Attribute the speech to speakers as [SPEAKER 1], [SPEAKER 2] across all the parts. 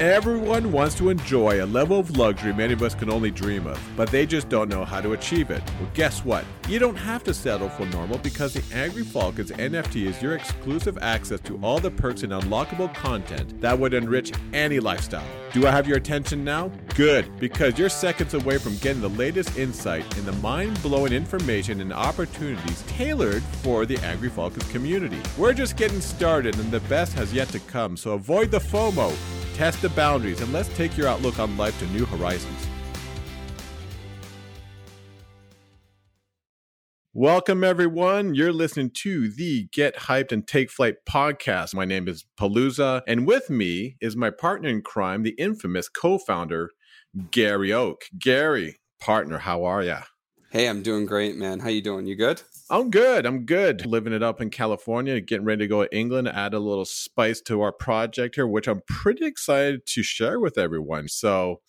[SPEAKER 1] Everyone wants to enjoy a level of luxury many of us can only dream of, but they just don't know how to achieve it. Well, guess what? You don't have to settle for normal because the Angry Falcons NFT is your exclusive access to all the perks and unlockable content that would enrich any lifestyle. Do I have your attention now? Good, because you're seconds away from getting the latest insight in the mind blowing information and opportunities tailored for the Angry Falcons community. We're just getting started and the best has yet to come, so avoid the FOMO. Test the boundaries and let's take your outlook on life to new horizons. Welcome, everyone. You're listening to the Get Hyped and Take Flight podcast. My name is Palooza, and with me is my partner in crime, the infamous co founder, Gary Oak. Gary, partner, how are ya?
[SPEAKER 2] Hey, I'm doing great, man. How you doing? You good?
[SPEAKER 1] I'm good. I'm good. Living it up in California, getting ready to go to England, add a little spice to our project here, which I'm pretty excited to share with everyone. So,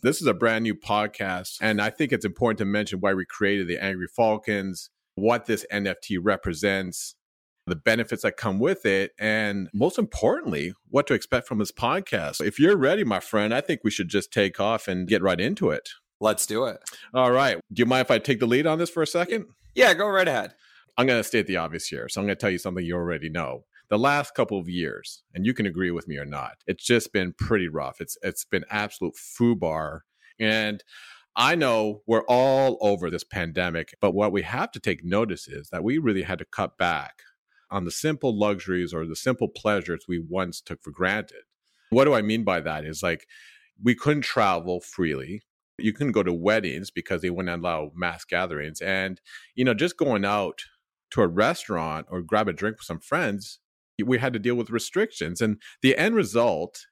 [SPEAKER 1] this is a brand new podcast, and I think it's important to mention why we created the Angry Falcons, what this NFT represents, the benefits that come with it, and most importantly, what to expect from this podcast. If you're ready, my friend, I think we should just take off and get right into it.
[SPEAKER 2] Let's do it.
[SPEAKER 1] All right. Do you mind if I take the lead on this for a second?
[SPEAKER 2] Yeah, go right ahead.
[SPEAKER 1] I'm going to state the obvious here. So I'm going to tell you something you already know. The last couple of years, and you can agree with me or not, it's just been pretty rough. It's it's been absolute FUBAR. And I know we're all over this pandemic, but what we have to take notice is that we really had to cut back on the simple luxuries or the simple pleasures we once took for granted. What do I mean by that? Is like we couldn't travel freely you couldn't go to weddings because they wouldn't allow mass gatherings and you know just going out to a restaurant or grab a drink with some friends we had to deal with restrictions and the end result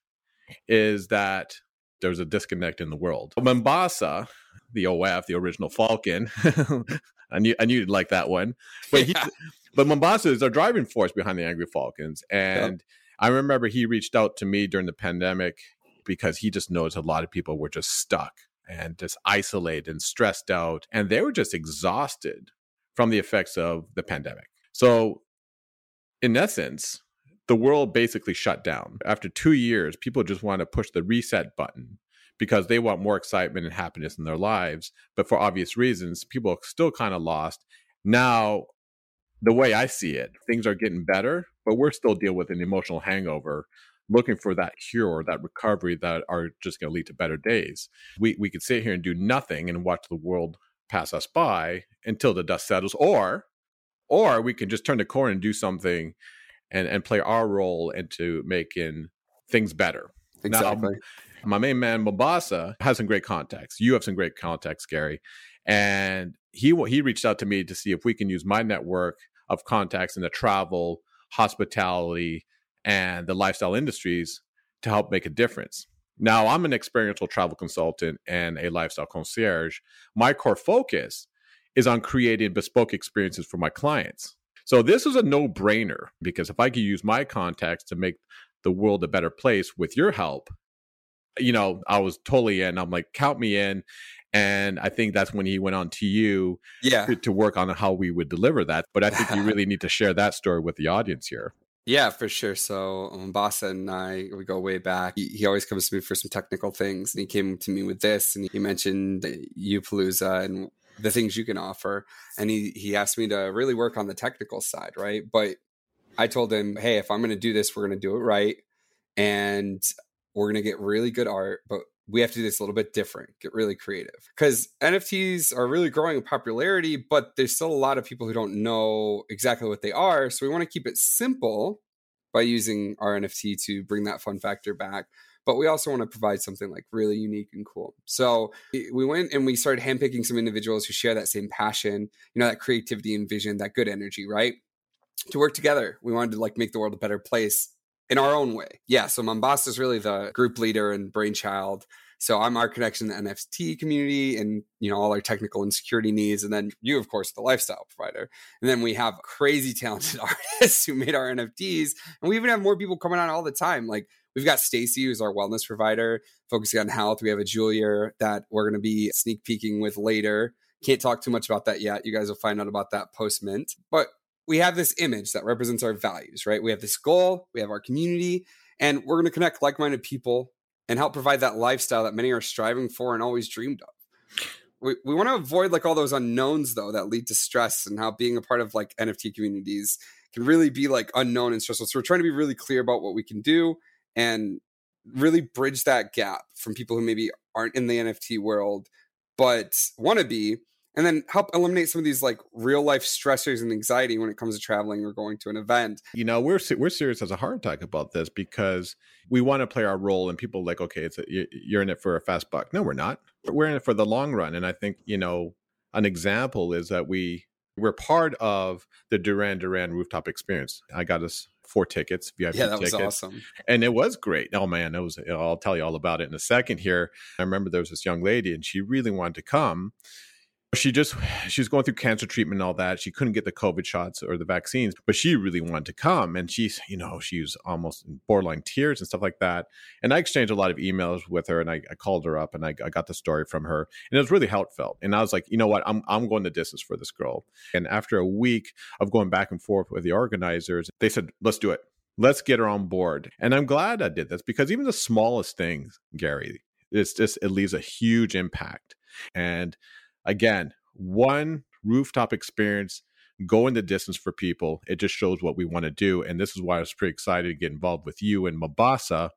[SPEAKER 1] is that there's a disconnect in the world mombasa the of the original falcon i knew i knew you'd like that one but yeah. but mombasa is our driving force behind the angry falcons and i remember he reached out to me during the pandemic because he just knows a lot of people were just stuck and just isolated and stressed out. And they were just exhausted from the effects of the pandemic. So, in essence, the world basically shut down. After two years, people just want to push the reset button because they want more excitement and happiness in their lives. But for obvious reasons, people are still kind of lost. Now, the way I see it, things are getting better, but we're still dealing with an emotional hangover looking for that cure, that recovery that are just going to lead to better days. We we could sit here and do nothing and watch the world pass us by until the dust settles, or or we can just turn the corner and do something and and play our role into making things better.
[SPEAKER 2] Exactly.
[SPEAKER 1] Now, my main man Mombasa has some great contacts. You have some great contacts, Gary, and he he reached out to me to see if we can use my network of contacts in the travel, hospitality, and the lifestyle industries to help make a difference. Now, I'm an experiential travel consultant and a lifestyle concierge. My core focus is on creating bespoke experiences for my clients. So, this is a no brainer because if I could use my contacts to make the world a better place with your help, you know, I was totally in. I'm like, count me in. And I think that's when he went on to you
[SPEAKER 2] yeah.
[SPEAKER 1] to, to work on how we would deliver that. But I think you really need to share that story with the audience here.
[SPEAKER 2] Yeah, for sure. So um, Mombasa and I, we go way back. He, he, always comes to me for some technical things, and he came to me with this, and he mentioned Upalooza and the things you can offer, and he he asked me to really work on the technical side, right? But I told him, hey, if I'm going to do this, we're going to do it right, and we're going to get really good art, but we have to do this a little bit different, get really creative. Because NFTs are really growing in popularity, but there's still a lot of people who don't know exactly what they are. So we want to keep it simple by using our NFT to bring that fun factor back. But we also want to provide something like really unique and cool. So we went and we started handpicking some individuals who share that same passion, you know, that creativity and vision, that good energy, right? To work together. We wanted to like make the world a better place in our own way. Yeah. So Mombasa is really the group leader and brainchild. So I'm our connection to the NFT community and you know all our technical and security needs, and then you, of course, the lifestyle provider. And then we have crazy talented artists who made our NFTs, and we even have more people coming on all the time. Like we've got Stacy, who's our wellness provider, focusing on health. We have a Julia that we're going to be sneak peeking with later. Can't talk too much about that yet. You guys will find out about that post mint. But we have this image that represents our values, right? We have this goal, we have our community, and we're going to connect like minded people and help provide that lifestyle that many are striving for and always dreamed of. We, we want to avoid like all those unknowns though that lead to stress and how being a part of like NFT communities can really be like unknown and stressful. So we're trying to be really clear about what we can do and really bridge that gap from people who maybe aren't in the NFT world but want to be and then help eliminate some of these like real life stressors and anxiety when it comes to traveling or going to an event.
[SPEAKER 1] You know, we're we're serious as a heart attack about this because we want to play our role, and people like, okay, it's a, you're in it for a fast buck. No, we're not. We're in it for the long run, and I think you know an example is that we we're part of the Duran Duran rooftop experience. I got us four tickets, VIP
[SPEAKER 2] yeah, that
[SPEAKER 1] tickets.
[SPEAKER 2] was awesome,
[SPEAKER 1] and it was great. Oh man, it was. I'll tell you all about it in a second. Here, I remember there was this young lady, and she really wanted to come she just she was going through cancer treatment and all that. She couldn't get the covid shots or the vaccines but she really wanted to come. And she's you know she was almost in borderline tears and stuff like that. And i exchanged a lot of emails with her and i, I called her up and I, I, got the story from her. And it was really heartfelt. And i was like you know what? I'm, I'm going the distance for this girl. And after a week of going back and forth with the organizers they said let's do it. Let's get her on board. And i'm glad i did this because even the smallest things gary it's just it leaves a huge impact. And again, one rooftop experience going the distance for people. It just shows what we want to do. And this is why I was pretty excited to get involved with you and Mombasa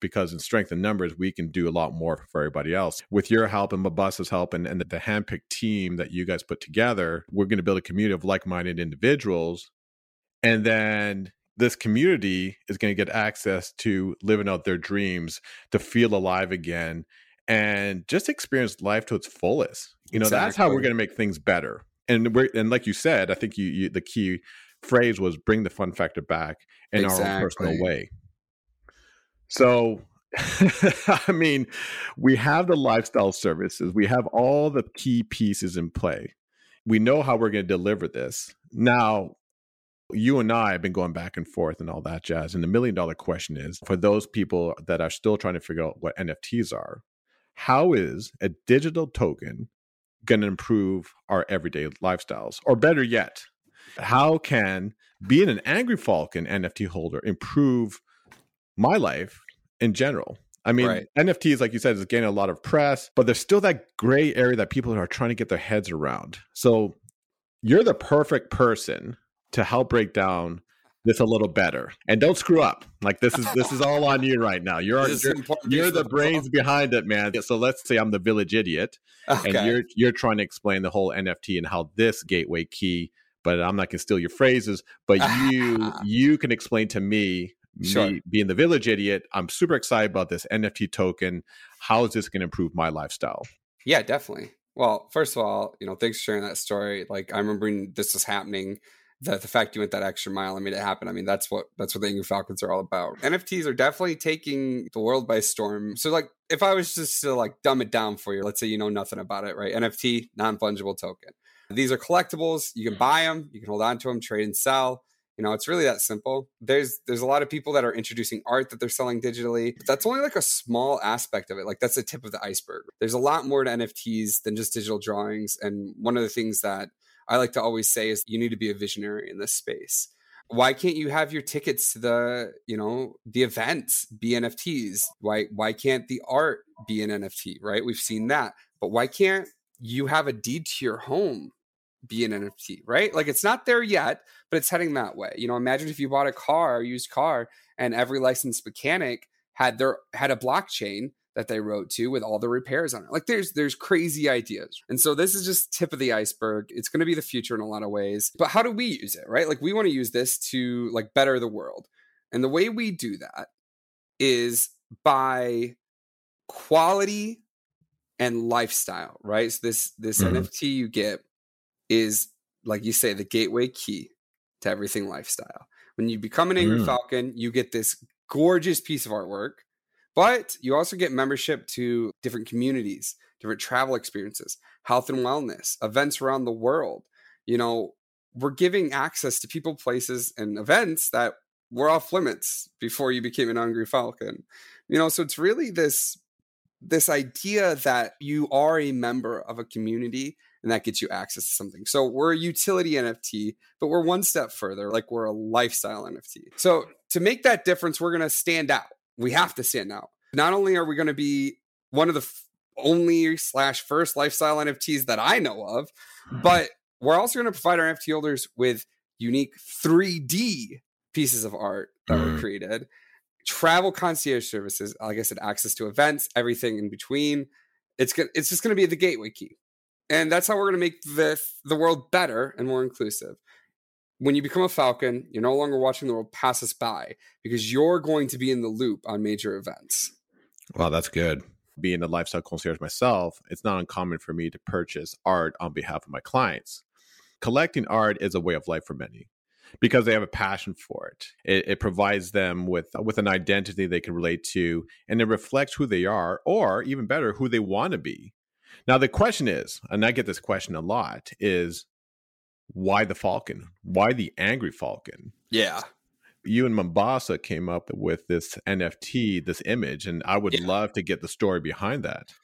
[SPEAKER 1] because in strength and numbers, we can do a lot more for everybody else. With your help and Mombasa's help and, and the handpicked team that you guys put together, we're going to build a community of like minded individuals. And then this community is going to get access to living out their dreams, to feel alive again, and just experience life to its fullest. You know, exactly. that's how we're going to make things better. And we're and like you said, I think you, you the key phrase was bring the fun factor back in exactly. our own personal way. So I mean, we have the lifestyle services, we have all the key pieces in play. We know how we're going to deliver this. Now, you and I have been going back and forth and all that jazz. And the million dollar question is for those people that are still trying to figure out what NFTs are, how is a digital token going to improve our everyday lifestyles? Or better yet, how can being an Angry Falcon NFT holder improve my life in general? I mean, right. NFTs, like you said, is gaining a lot of press, but there's still that gray area that people are trying to get their heads around. So you're the perfect person to help break down this a little better. And don't screw up. Like this is this is all on you right now. You're you're, you're the brains behind it man. So let's say i'm the village idiot okay. and you're you're trying to explain the whole nft and how this gateway key but i'm not going to steal your phrases but you you can explain to me sure. me being the village idiot i'm super excited about this nft token. How is this going to improve my lifestyle?
[SPEAKER 2] Yeah definitely. Well first of all you know thanks for sharing that story. Like i remember this was happening the, the fact you went that extra mile and made it happen. I mean, that's what that's what the Angry Falcons are all about. NFTs are definitely taking the world by storm. So, like, if I was just to like dumb it down for you, let's say you know nothing about it, right? NFT, non fungible token. These are collectibles. You can buy them, you can hold on to them, trade and sell. You know, it's really that simple. There's there's a lot of people that are introducing art that they're selling digitally, but that's only like a small aspect of it. Like that's the tip of the iceberg. There's a lot more to NFTs than just digital drawings. And one of the things that I like to always say is you need to be a visionary in this space. Why can't you have your tickets to the, you know, the events be NFTs? Why why can't the art be an NFT, right? We've seen that. But why can't you have a deed to your home be an NFT, right? Like it's not there yet, but it's heading that way. You know, imagine if you bought a car, used car, and every licensed mechanic had their had a blockchain that they wrote to with all the repairs on it. Like there's there's crazy ideas. And so this is just tip of the iceberg. It's going to be the future in a lot of ways. But how do we use it, right? Like we want to use this to like better the world. And the way we do that is by quality and lifestyle, right? So this this mm-hmm. NFT you get is like you say the gateway key to everything lifestyle. When you become an Angry mm. Falcon, you get this gorgeous piece of artwork but you also get membership to different communities, different travel experiences, health and wellness, events around the world. You know, we're giving access to people, places, and events that were off limits before you became an Angry Falcon. You know, so it's really this this idea that you are a member of a community and that gets you access to something. So we're a utility NFT, but we're one step further, like we're a lifestyle NFT. So to make that difference, we're going to stand out we have to stand out. Not only are we going to be one of the f- only slash first lifestyle NFTs that I know of, but we're also going to provide our NFT holders with unique 3D pieces of art that
[SPEAKER 1] Mm.
[SPEAKER 2] were created, travel concierge services, like I said, access to events, everything in between. It's go- it's just going to be the gateway key, and that's how we're going to make the the world better and more inclusive. When you become a Falcon, you're no longer watching the world pass us by because you're going to be in the loop on major events.
[SPEAKER 1] Wow, that's good. Being a lifestyle concierge myself, it's not uncommon for me to purchase art on behalf of my clients. Collecting art is a way of life for many because they have a passion for it. It, it provides them with with an identity they can relate to, and it reflects who they are, or even better, who they want to be. Now, the question is, and I get this question a lot, is why the Falcon? Why the angry Falcon?
[SPEAKER 2] Yeah,
[SPEAKER 1] you and Mombasa came up with this NFT, this image, and I would
[SPEAKER 2] Yeah.
[SPEAKER 1] love to get the story behind that.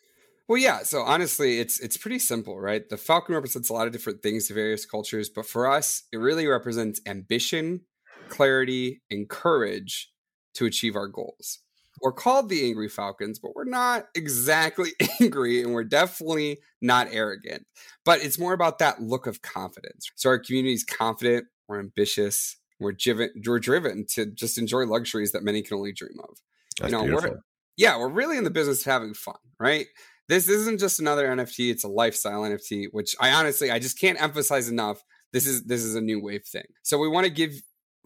[SPEAKER 2] Well, yeah. So honestly, it's it's pretty simple, right? The falcon represents a lot of different things to various cultures, but for us, it really represents ambition, clarity, and courage to achieve our goals. We're called the Angry Falcons, but we're not exactly angry, and we're definitely not arrogant. But it's more about that look of confidence. So our community is confident, we're ambitious, we're driven, we're driven to just enjoy luxuries that many can only dream of
[SPEAKER 1] That's
[SPEAKER 2] know, we're-
[SPEAKER 1] beautiful.
[SPEAKER 2] yeah, we're really in the business of having fun, right? This isn't just another NFT; it's a lifestyle NFT, which I honestly I just can't emphasize enough. This is this is a new wave thing. So we want to give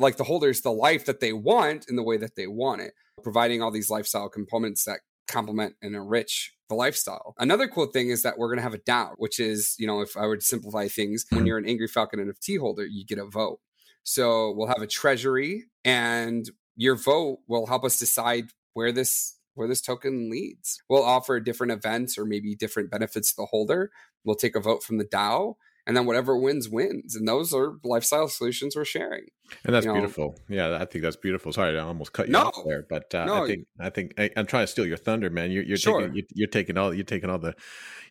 [SPEAKER 2] like the holders the life that they want in the way that they want it, providing all these lifestyle components that complement and enrich the lifestyle. Another cool thing is that we're going to have a DAO, which is, you know, if I would simplify things, when mm-hmm. you're an Angry Falcon NFT holder, you get a vote. So we'll have a treasury and your vote will help us decide where this where this token leads. We'll offer different events or maybe different benefits to the holder. We'll take a vote from the DAO and then whatever wins wins. And those are lifestyle solutions we're sharing.
[SPEAKER 1] And that's
[SPEAKER 2] you know-
[SPEAKER 1] beautiful. Yeah, I think that's beautiful. Sorry, I almost cut you
[SPEAKER 2] No.
[SPEAKER 1] off there, but uh,
[SPEAKER 2] No.
[SPEAKER 1] I think I think I, I'm trying to steal your thunder, man. You're, you're
[SPEAKER 2] Sure.
[SPEAKER 1] taking you're, you're taking all you're taking all the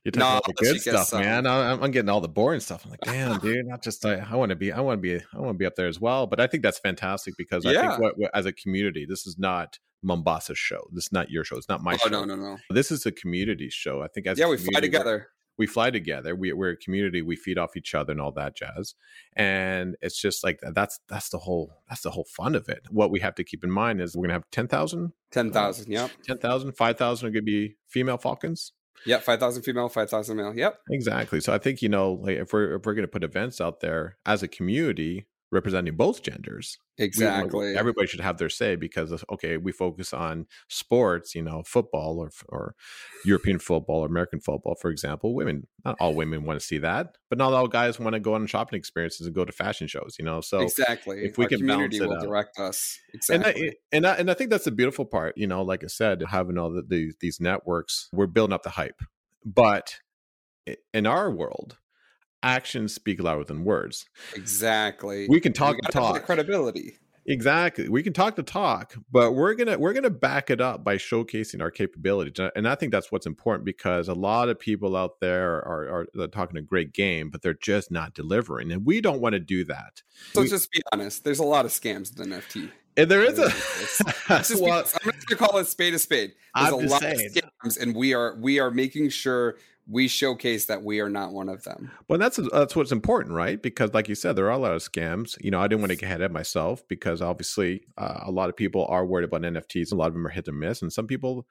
[SPEAKER 1] you're taking
[SPEAKER 2] No,
[SPEAKER 1] all the good stuff,
[SPEAKER 2] some.
[SPEAKER 1] man. I, I'm, I'm getting all the boring stuff. I'm like, damn, dude. Not just I, I want to be I want to be I want to be up there as well. But I think that's fantastic because I think what, what, as a community, this is not Mombasa's show. This is not your show. It's not my
[SPEAKER 2] oh
[SPEAKER 1] show.
[SPEAKER 2] no, no, no.
[SPEAKER 1] This is a community show. I think as
[SPEAKER 2] Yeah, we fly together.
[SPEAKER 1] We fly together. We, we're a community. We feed off each other and all that jazz. And it's just like that's that's the whole that's the whole fun of it. What we have to keep in mind is we're gonna have 10,000,
[SPEAKER 2] Ten thousand. Yep.
[SPEAKER 1] 10,000, 5,000 are gonna be female falcons.
[SPEAKER 2] Yep. Five thousand female, five thousand male. Yep.
[SPEAKER 1] Exactly. So I think you know, like if we're if we're gonna put events out there as a community representing both genders, we-
[SPEAKER 2] Exactly.
[SPEAKER 1] everybody should have their say because of, okay, we focus on sports, you know, football or or European football or American football, for example. Women, not all women want to see that, but not all guys want to go on shopping experiences and go to fashion shows, you know. So
[SPEAKER 2] exactly.
[SPEAKER 1] if we
[SPEAKER 2] Our
[SPEAKER 1] can
[SPEAKER 2] community
[SPEAKER 1] balance it
[SPEAKER 2] will
[SPEAKER 1] out.
[SPEAKER 2] direct us.
[SPEAKER 1] and I, and I, and I think that's the beautiful part, you know. Like I said, having all the, these these networks, we're building up the hype, but in our world, actions speak louder than words.
[SPEAKER 2] exactly.
[SPEAKER 1] We can talk the
[SPEAKER 2] gotta have the
[SPEAKER 1] talk,
[SPEAKER 2] credibility.
[SPEAKER 1] exactly. We can talk the talk, but we're gonna we're gonna back it up by showcasing our capabilities, And- I think that's what's important because a lot of people out there are are, talking a great game, but they're just not delivering, and we don't want to do that.
[SPEAKER 2] So
[SPEAKER 1] We-
[SPEAKER 2] just be honest. There's a lot of scams with NFT.
[SPEAKER 1] And there is a
[SPEAKER 2] just be-
[SPEAKER 1] well,
[SPEAKER 2] I'm just gonna call it spade a spade. There's
[SPEAKER 1] I'm
[SPEAKER 2] a lot
[SPEAKER 1] saying.
[SPEAKER 2] of scams, and we are we are making sure we showcase that we are not one of them.
[SPEAKER 1] Well, that's that's what's important, right? Because, like you said, there are a lot of scams. You know, I didn't want to get ahead of myself because obviously uh, a lot of people are worried about NFTs. A lot of them are hit or miss, and some people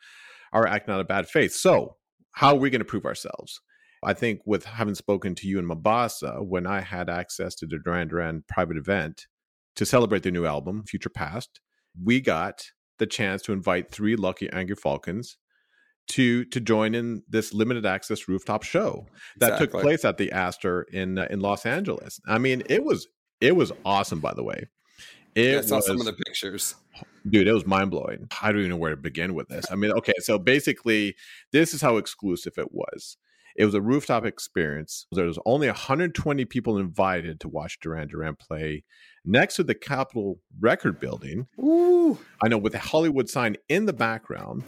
[SPEAKER 1] are acting out of bad faith. So, how are we going to prove ourselves? I think with having spoken to you in Mombasa, when I had access to the Duran Duran private event to celebrate their new album, Future Past, we got the chance to invite three lucky Angry Falcons to to join in this limited access rooftop show that took place at the Aster in uh, in Los Angeles. I mean, it was it was awesome. By the way, it
[SPEAKER 2] Yeah, I saw
[SPEAKER 1] was
[SPEAKER 2] some of the pictures.
[SPEAKER 1] dude. It was mind blowing. I don't even know where to begin with this. I mean, okay, so basically, this is how exclusive it was. It was a rooftop experience. There was only 120 people invited to watch Duran Duran play next to the Capitol Record Building.
[SPEAKER 2] Ooh,
[SPEAKER 1] I know with the Hollywood sign in the background.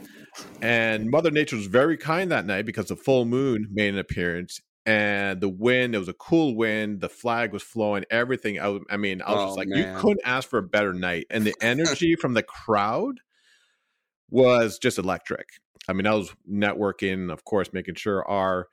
[SPEAKER 1] And Mother Nature was very kind that night because the full moon made an appearance. And the wind, it was a cool wind. The flag was flowing, everything. I, I mean, I was
[SPEAKER 2] Oh,
[SPEAKER 1] just like,
[SPEAKER 2] man.
[SPEAKER 1] you couldn't ask for a better night. And the energy from the crowd was just electric. I mean, I was networking, of course, making sure our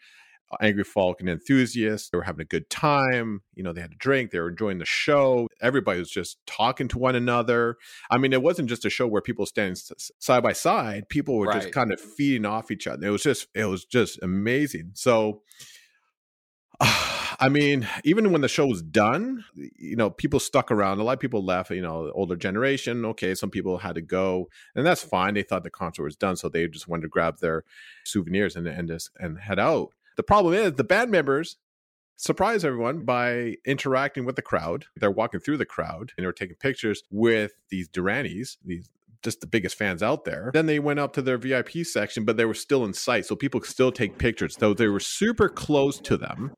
[SPEAKER 1] Angry Falcon enthusiasts. They were having a good time. You know, they had a drink. They were enjoying the show. Everybody was just talking to one another. I mean, it wasn't just a show where people standing side by side. People were right. just kind of feeding off each other. It was just, it was just amazing. So, I mean, even when the show was done, you know, people stuck around. A lot of people left, you know, older generation. Okay, some people had to go, and that's fine. They thought the concert was done, so they just wanted to grab their souvenirs and and just, and head out. The problem is the band members surprise everyone by interacting with the crowd. They're walking through the crowd and they're taking pictures with these Duranis, these just the biggest fans out there. Then they went up to their VIP section, but they were still in sight. So people could still take pictures. So they were super close to them.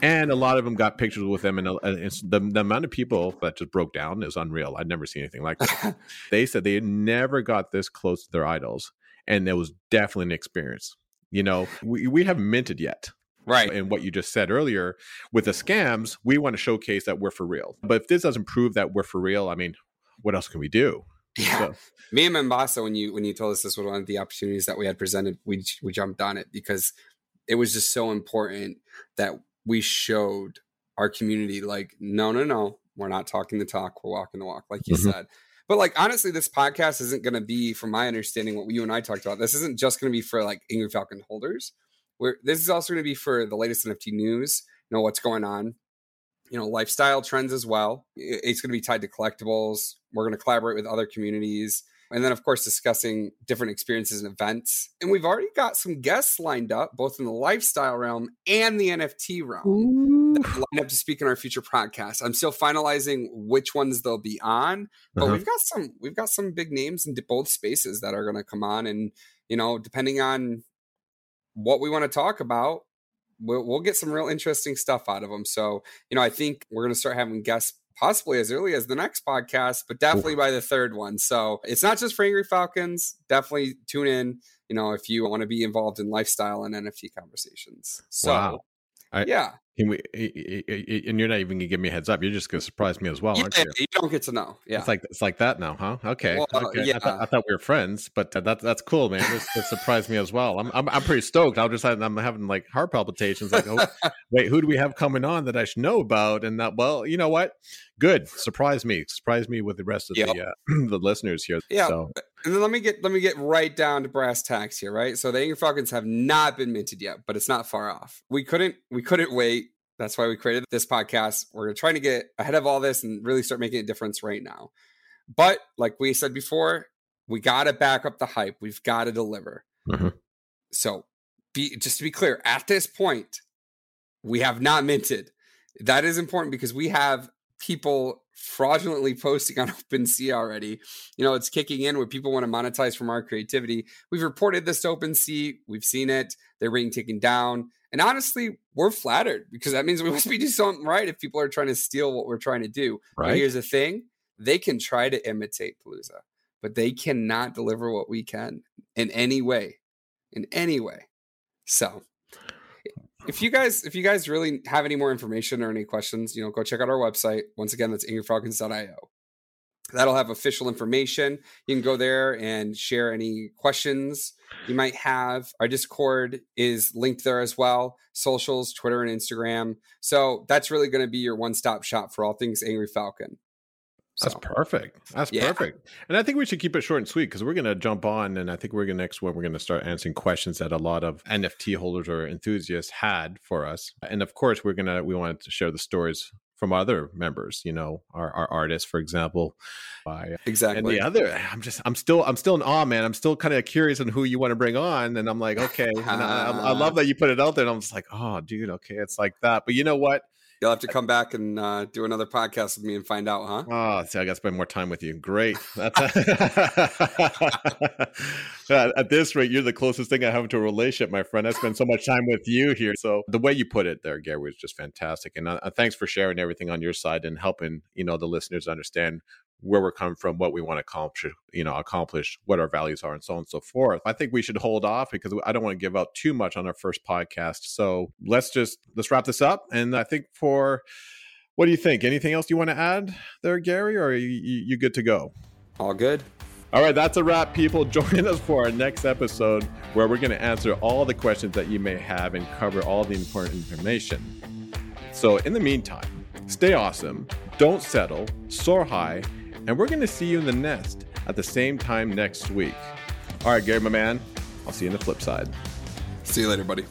[SPEAKER 1] And a lot of them got pictures with them. And, uh, the, the amount of people that just broke down is unreal. I'd never seen anything like that. they said they never got this close to their idols. And it was definitely an experience. You know, we, we haven't minted yet.
[SPEAKER 2] Right.
[SPEAKER 1] And what you just said earlier with the scams, we want to showcase that we're for real. But if this doesn't prove that we're for real, I mean, what else can we do?
[SPEAKER 2] Yeah. So. Me and Mombasa, when you when you told us this was one of the opportunities that we had presented, we we jumped on it because it was just so important that we showed our community like, no, no, no, we're not talking the talk, we're walking the walk, like you mm-hmm. said. But like honestly, this podcast isn't going to be, from my understanding, what you and I talked about. This isn't just going to be for like Angry Falcon holders. Where this is also going to be for the latest NFT news. You know what's going on. You know lifestyle trends as well. It's going to be tied to collectibles. We're going to collaborate with other communities. And then, of course, discussing different experiences and events. And we've already got some guests lined up, both in the lifestyle realm and the NFT realm, lined up to speak in our future podcast. I'm still finalizing which ones they'll be on, but uh-huh. we've got some we've got some big names in both spaces that are going to come on. And you know, depending on what we want to talk about, we'll, we'll get some real interesting stuff out of them. So, you know, I think we're going to start having guests possibly as early as the next podcast, but definitely by the third one. So it's not just for Angry Falcons. Definitely tune in, you know, if you want to be involved in lifestyle and NFT conversations. So, wow. I, yeah.
[SPEAKER 1] Can we? And you're not even gonna give me a heads up. You're just gonna surprise me as well, yeah, aren't you?
[SPEAKER 2] You don't get to know. Yeah,
[SPEAKER 1] it's like it's like that now, huh? Okay. Well, uh, okay. Yeah. I, th- I, thought we were friends, but that that's cool, man. This, this surprised me as well. I'm, I'm I'm pretty stoked. I'll just I'm having like heart palpitations. Like, oh, wait, who do we have coming on that I should know about? And that, well, you know what? Good. Surprise me. Surprise me with the rest of yep. the uh, the listeners here.
[SPEAKER 2] Yeah. So. And then let me get let me get right down to brass tacks here, right? So the Angry Falcons have not been minted yet, but it's not far off. We couldn't we couldn't wait. That's why we created this podcast. We're trying to get ahead of all this and really start making a difference right now. But like we said before, we got to back up the hype. We've got to deliver. Mm-hmm. So, be just to be clear, at this point, we have not minted. That is important because we have people fraudulently posting on OpenSea already. You know, it's kicking in where people want to monetize from our creativity. We've reported this to OpenSea. We've seen it. They're being taken down. And honestly, we're flattered because that means we must be doing something right if people are trying to steal what we're trying to do. Right. But here's the thing they can try to imitate Palooza, but they cannot deliver what we can in any way. In any way. So if you guys if you guys really have any more information or any questions you know go check out our website. Once again that's angryfalcons.io that'll have official information. You can go there and share any questions you might have. Our discord is linked there as well socials twitter and instagram. So that's really going to be your one-stop shop for all things angry falcon
[SPEAKER 1] that's perfect. That's yeah. perfect. And I think we should keep it short and sweet because we're going to jump on, and I think we're going to next one. We're going to start answering questions that a lot of NFT holders or enthusiasts had for us, and of course, we're gonna we wanted to share the stories from other members. You know, our, our artists, for example.
[SPEAKER 2] Uh, exactly.
[SPEAKER 1] And the other, I'm just, I'm still, I'm still in awe, man. I'm still kind of curious on who you want to bring on, and I'm like, okay. I, I love that you put it out there, and I'm just like, oh, dude, okay, it's like that. But you know what?
[SPEAKER 2] You'll have to come back and uh, do another podcast with me and find out, huh?
[SPEAKER 1] Oh, see, I got to spend more time with you. Great. That's at this rate, you're the closest thing I have to a relationship, my friend. I spend so much time with you here. So the way you put it there, Gary, was just fantastic. And uh, thanks for sharing everything on your side and helping you know the listeners understand where we're coming from, what we want to accomplish, you know, accomplish, what our values are, and so on and so forth. I think we should hold off because I don't want to give out too much on our first podcast. So let's just let's wrap this up. And I think for what do you think? Anything else you want to add there, Gary, or are you, you good to go?
[SPEAKER 2] All good.
[SPEAKER 1] All right, that's a wrap, people. Join us for our next episode where we're going to answer all the questions that you may have and cover all the important information. So, in the meantime, stay awesome, don't settle, soar high, and we're going to see you in the nest at the same time next week. All right, Gary, my man, I'll see you on the flip side.
[SPEAKER 2] See you later, buddy.